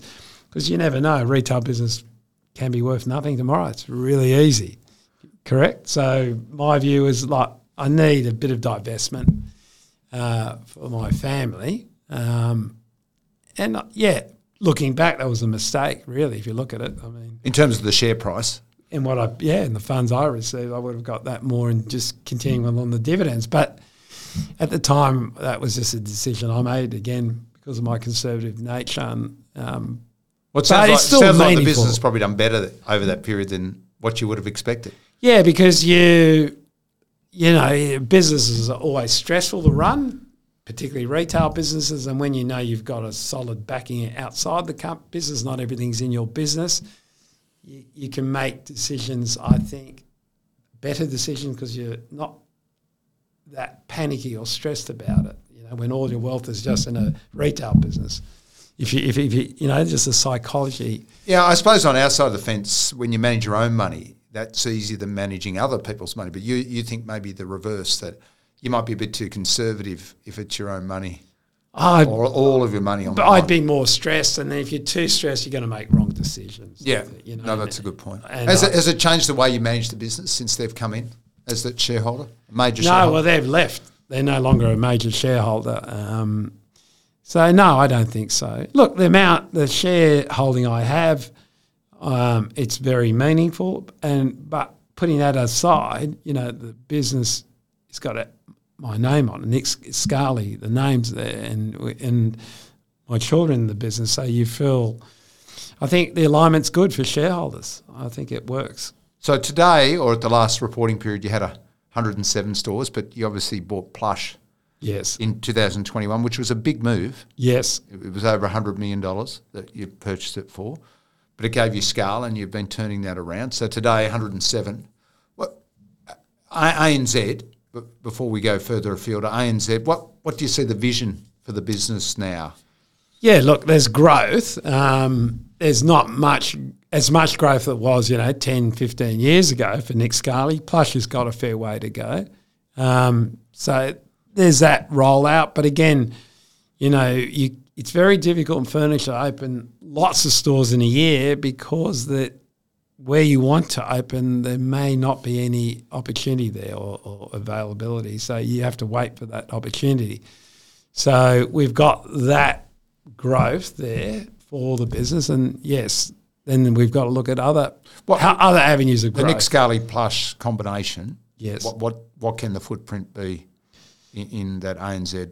because you never know, retail business can be worth nothing tomorrow. It's really easy. Correct. So my view is like I need a bit of divestment uh, for my family, um, and uh, yeah, looking back, that was a mistake. Really, if you look at it, I mean, In terms of the share price, and what I yeah, and the funds I received, I would have got that more and just continuing on the dividends. But at the time, that was just a decision I made again because of my conservative nature. And um, well, it But sounds, like, sounds like the business has probably done better over that period than what you would have expected. Yeah, because you, you know, businesses are always stressful to run, particularly retail businesses. And when you know you've got a solid backing outside the comp- business, not everything's in your business, you, you can make decisions, I think, better decisions because you're not that panicky or stressed about it. You know, when all your wealth is just in a retail business. If you, if, you- if you, you know, just the psychology. Yeah, I suppose on our side of the fence, when you manage your own money, that's easier than managing other people's money. But you, you think maybe the reverse, that you might be a bit too conservative if it's your own money I, or all of your money on But I'd be more stressed, and then if you're too stressed, you're going to make wrong decisions. Yeah, you know. no, that's a good point. Has it, has it changed the way you manage the business since they've come in as the shareholder, major shareholder? No, shareholder? well, they've left. They're no longer a major shareholder. Um, so no, I don't think so. Look, the amount, the shareholding I have, um, it's very meaningful. And but putting that aside, you know, the business has got a, my name on it, Nick Scali, the name's there, and and my children in the business. So you feel, I think the alignment's good for shareholders. I think it works. So today, or at the last reporting period, you had a 107 stores, but you obviously bought Plush Yes. in 2021, which was a big move. Yes. It it was over $100 million that you purchased it for, but it gave you scale and you've been turning that around. So today, 107. What, ANZ, before we go further afield, ANZ, what, what do you see the vision for the business now? Yeah, look, there's growth. Um, there's not much as much growth that was, you know, 10, 15 years ago for Nick Scali. Plush has got a fair way to go. Um, so there's that rollout. But again, you know, you, it's very difficult in furniture to open lots of stores in a year because that where you want to open, there may not be any opportunity there or, or availability. So you have to wait for that opportunity. So we've got that growth there for the business, and yes, then we've got to look at other What- how, other avenues of The growth. The Nick Scali plush combination. Yes. What what what can the footprint be in, in that ANZ?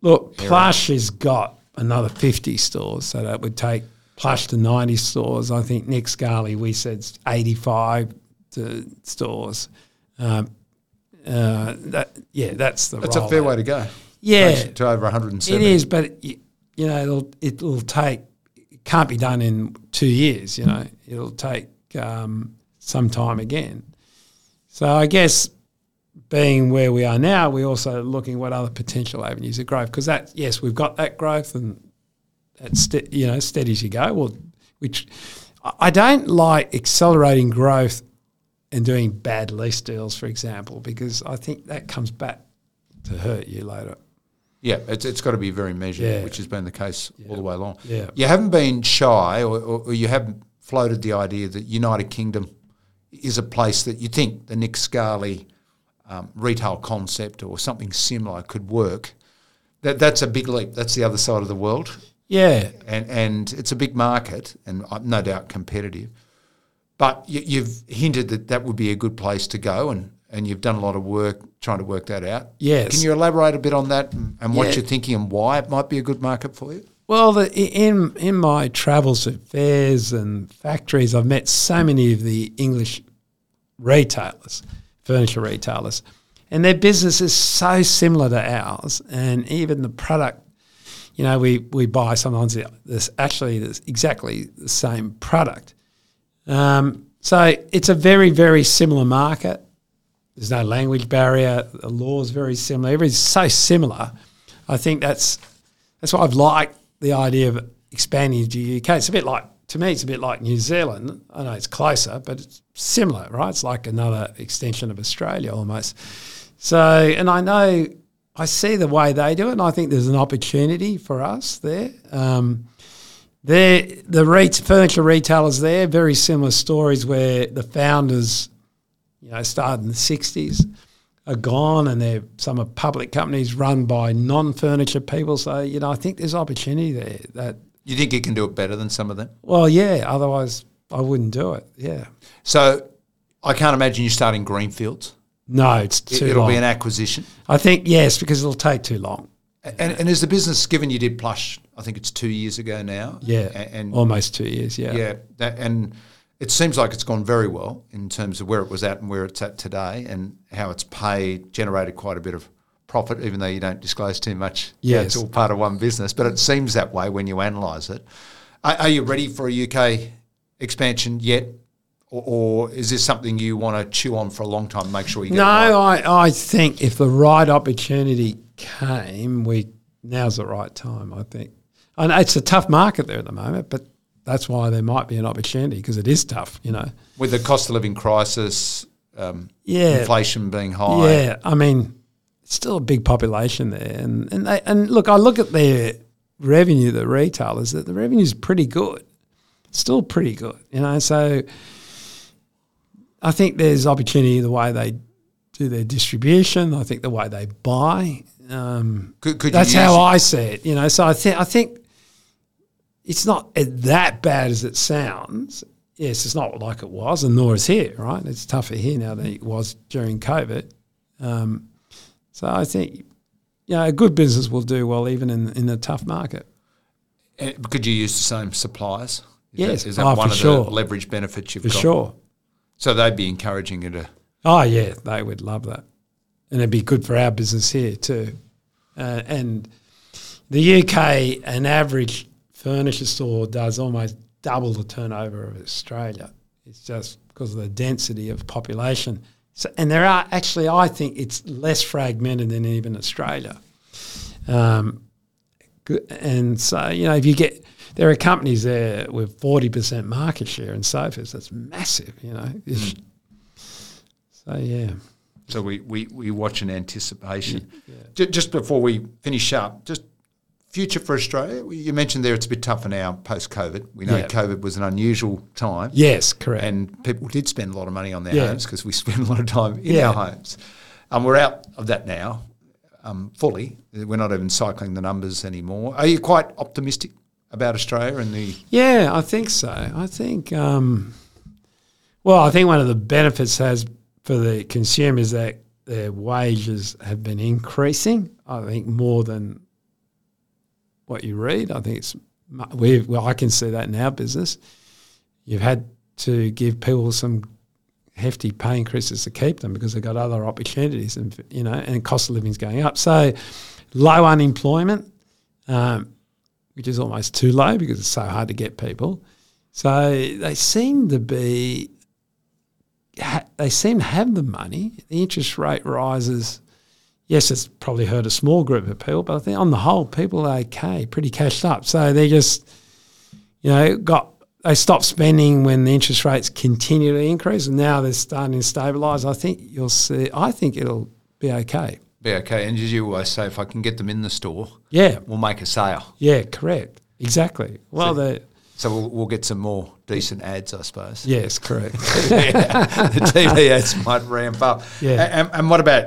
Look, Plush has got another 50 stores, so that would take Plush to 90 stores. I think Nick Scali, we said 85 to stores. Um, uh, that, yeah, that's the That's a fair rollout. way to go. Yeah, to over 170. it is, but it, you know, it'll it'll take. It can't be done in two years. You know, it'll take um, some time again. So I guess being where we are now, we're also looking what other potential avenues of growth because that yes, we've got that growth and that's ste- you know steady as you go. Well, which I- don't like accelerating growth and doing bad lease deals, for example, because I think that comes back to hurt you later. Yeah, it's, it's got to be very measured, Yeah. which has been the case all the way along. Yeah. You haven't been shy or, or, or you haven't floated the idea that United Kingdom is a place that you think the Nick Scali um, retail concept or something similar could work. That, that's a big leap. That's the other side of the world. Yeah, And, and it's a big market and uh, no doubt competitive. But you, you've hinted that that would be a good place to go and, and you've done a lot of work trying to work that out. Yes. Can you elaborate a bit on that and, and what Yeah. you're thinking and why it might be a good market for you? Well, the, in in my travels to fairs and factories, I've met so many of the English retailers, furniture retailers, and their business is so similar to ours. And even the product, you know, we, we buy sometimes this actually this exactly the same product. Um, so it's a very very similar market. There's no language barrier. The law is very similar. Everything's so similar. I think that's that's why I've liked the idea of expanding to the UK. It's a bit like to me, it's a bit like New Zealand. I know it's closer, but it's similar, right? It's like another extension of Australia almost. So, and I know I see the way they do it, and I think there's an opportunity for us there. Um, they're, the furniture retailers there, very similar stories where the founders, you know, started in the 60s, are gone and they're some are public companies run by non-furniture people. So, you know, I think there's opportunity there that, You think you can do it better than some of them? well, yeah, otherwise I wouldn't do it. Yeah. So I can't imagine you starting greenfields. No, it's It, too it'll long. be an acquisition. I think, yes, because it'll take too long. And, and is the business, given you did plush, I think it's two years ago now. Yeah. And, almost two years. Yeah. yeah, that, and it seems like it's gone very well in terms of where it was at and where it's at today and how it's paid, generated quite a bit of profit, even though you don't disclose too much. Yeah, it's all part of one business, but it seems that way when you analyse it. Are, are you ready for a UK expansion yet? Or, or is this something you want to chew on for a long time, make sure you get No, it right? I, I think if the right opportunity came, we now's the right time. I think, and it's a tough market there at the moment, but that's why there might be an opportunity because it is tough. You know. With the cost of living crisis, um, Yeah. inflation being high. Yeah, I mean, still a big population there, and and they, and look, I look at their revenue, the retailers, that the revenue is pretty good, still pretty good, you know. So I think there's opportunity the way they do their distribution. I think the way they buy. Um, Could, could that's how I see it, you know. So I think I think it's not that bad as it sounds. Yes, it's not like it was, and nor is here, right? It's tougher here now than it was during COVID. Um, so I think, you know, a good business will do well even in in a tough market. Uh, Could you use the same suppliers? Is Yes. that, is that Oh, one of sure. the leverage benefits you've For got? sure. So they'd be encouraging you to. Oh yeah, they would love that, and it'd be good for our business here too. Uh, and the UK, an average furniture store does almost double the turnover of Australia. It's just because of the density of population. So, and there are actually, I think it's less fragmented than even Australia. Um, and so you know, if you get there are companies there with forty percent market share in sofas. That's massive. You know. It's- So yeah. So we, we, we watch in anticipation. Ju- Just before we finish up, just future for Australia. You mentioned there it's a bit tougher now post COVID. We know Yeah. COVID was an unusual time. Yes, correct. And people did spend a lot of money on their Yeah. homes because we spend a lot of time in Yeah. our homes. And we're out of that now. um, fully. We're not even cycling the numbers anymore. Are you quite optimistic about Australia and the? Yeah, I think so. I think. Um, well, I think one of the benefits has for the consumers that their wages have been increasing. I think more than what you read. I think it's we. Well, I can see that in our business. You've had to give people some hefty pay increases to keep them because they've got other opportunities, and you know, and cost of living's going up. So, low unemployment, um, which is almost too low because it's so hard to get people. So they seem to be, ha- they seem to have the money. The interest rate rises. Yes, it's probably hurt a small group of people, but I think on the whole, people are okay, pretty cashed up. So they just, you know, got they stopped spending when the interest rates continue to increase, and now they're starting to stabilise. I think you'll see. I think it'll be okay. Be okay. And as you always say, if I can get them in the store, Yeah, we'll make a sale. yeah, correct, exactly. Well, So- the So we'll, we'll get some more decent ads, I suppose. yes, correct. the TV ads might ramp up. Yeah. And, and what about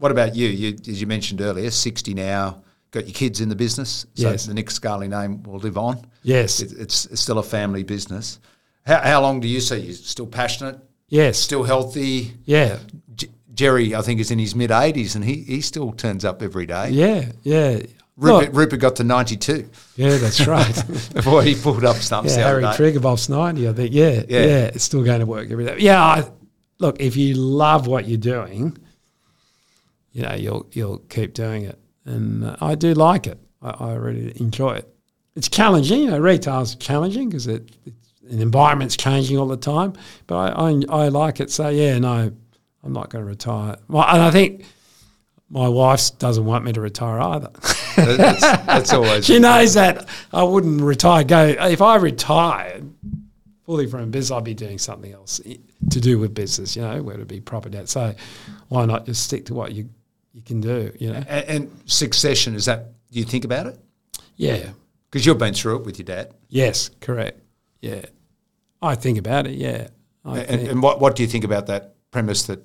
what about you? You, as you mentioned earlier, sixty now. Got your kids in the business, so Yes. the Nick Scali name will live on. yes, It, it's, it's still a family business. How, how long do you see you still passionate, yes, still healthy? yeah, J- Jerry, I think, is in his mid eighties, and he, he still turns up every day. yeah, yeah. Rupert, Rupert got to ninety two yeah, that's right. before he pulled up stumps yeah, Harry. Triguboff's ninety. I think. Yeah, Yeah. yeah, it's still going to work every day. Yeah, I, look, if you love what you're doing, you know you'll you'll keep doing it, and uh, I do like it. I, I really enjoy it. It's challenging, you know. Retail's challenging because it, it's, an environment's changing all the time, but I, I I like it. So yeah, no, I'm not going to retire. Well, and I think my wife doesn't want me to retire either. That's, that's always She knows that I wouldn't retire. Go if I retired fully from business, I'd be doing something else to do with business. You know, whether it be property. debt. So why not just stick to what you you can do? You know, And, and succession is that? Do you think about it? yeah, Because you've been through it with your dad. yes, correct. Yeah, I think about it. Yeah, I And, think, and what what do you think about that premise that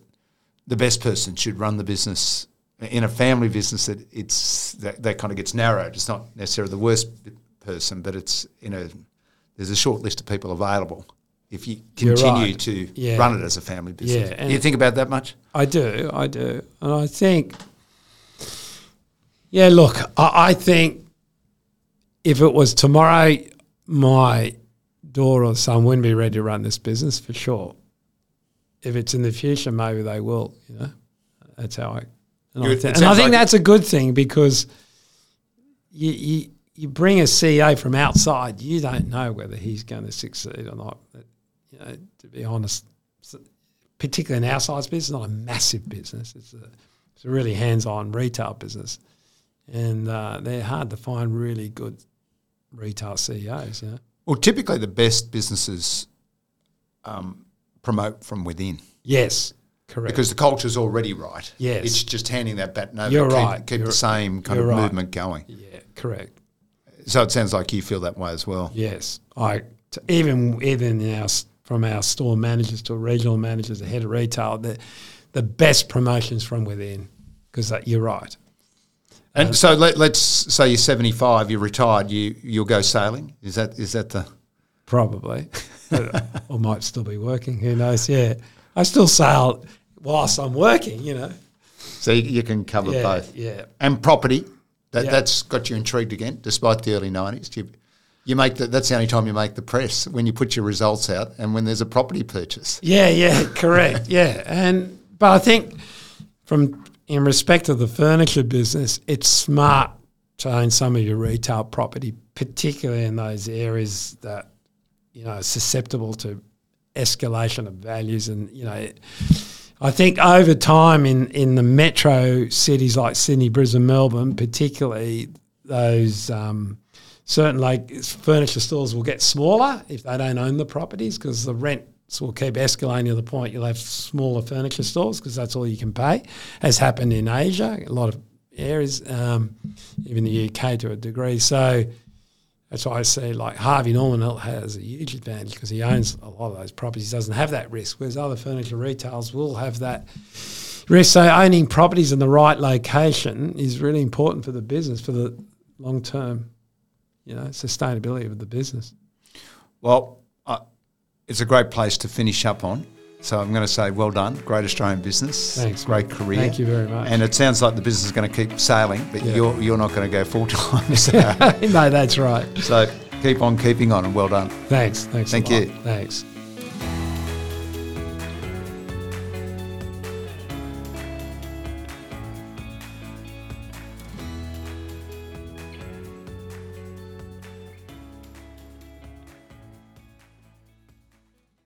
the best person should run the business in a family business? That it's that, that kind of gets narrowed. It's not necessarily the worst person, but it's you know there's a short list of people available. If you continue right. to Yeah. run it as a family business, Yeah, do you think about that much? I do, I do, and I think, yeah. Look, I, I think if it was tomorrow, my daughter or son wouldn't be ready to run this business for sure. If it's in the future, maybe they will. You know, that's how I. And, I, thi- and I think like- that's a good thing because you, you you bring a CEO from outside, you don't know whether he's going to succeed or not. You know, to be honest, particularly in our size business, it's not a massive business. It's a, it's a really hands-on retail business, and uh, they're hard to find really good retail CEOs. You know, Well, typically the best businesses um, promote from within. yes, correct. because the culture's already right. Yes. It's just handing that baton over. You're keep, right. Keep You're- the same kind of right. movement going. yeah, correct. So it sounds like you feel that way as well. Yes, I even even in our from our store managers to regional managers, the head of retail, the the best promotions from within because you're right. And so let, let's say you're 75, you're retired, you you'll go sailing. Is that is that the? Probably, or might still be working. Who knows? Yeah, I still sail whilst I'm working. You know. So you, you can cover Yeah, both. yeah. And property, that Yeah. that's got you intrigued again, despite the early 90s. You, make the, that's the only time you make the press when you put your results out and when there's a property purchase. Yeah, yeah, correct. Yeah, and but I think from in respect of the furniture business, it's smart to own some of your retail property, particularly in those areas that you know are susceptible to escalation of values, and you know. I think over time in, in the metro cities like Sydney, Brisbane, Melbourne, particularly those um, certain like furniture stores will get smaller if they don't own the properties because the rents will keep escalating to the point you'll have smaller furniture stores because that's all you can pay. Has happened in Asia, a lot of areas, um, even the UK to a degree. So that's why I say like Harvey Norman has a huge advantage because he owns a lot of those properties. He doesn't have that risk, whereas other furniture retailers will have that risk. so owning properties in the right location is really important for the business for the long term, you know, sustainability of the business. Well, uh, it's a great place to finish up on. So I'm going to say, well done, great Australian business, Thanks, great mate. career. Thank you very much. And it sounds like the business is going to keep sailing, but Yeah. you're you're not going to go full time. So, no, that's right. so keep on keeping on, and well done. Thanks. Thanks. Thank you. Thanks.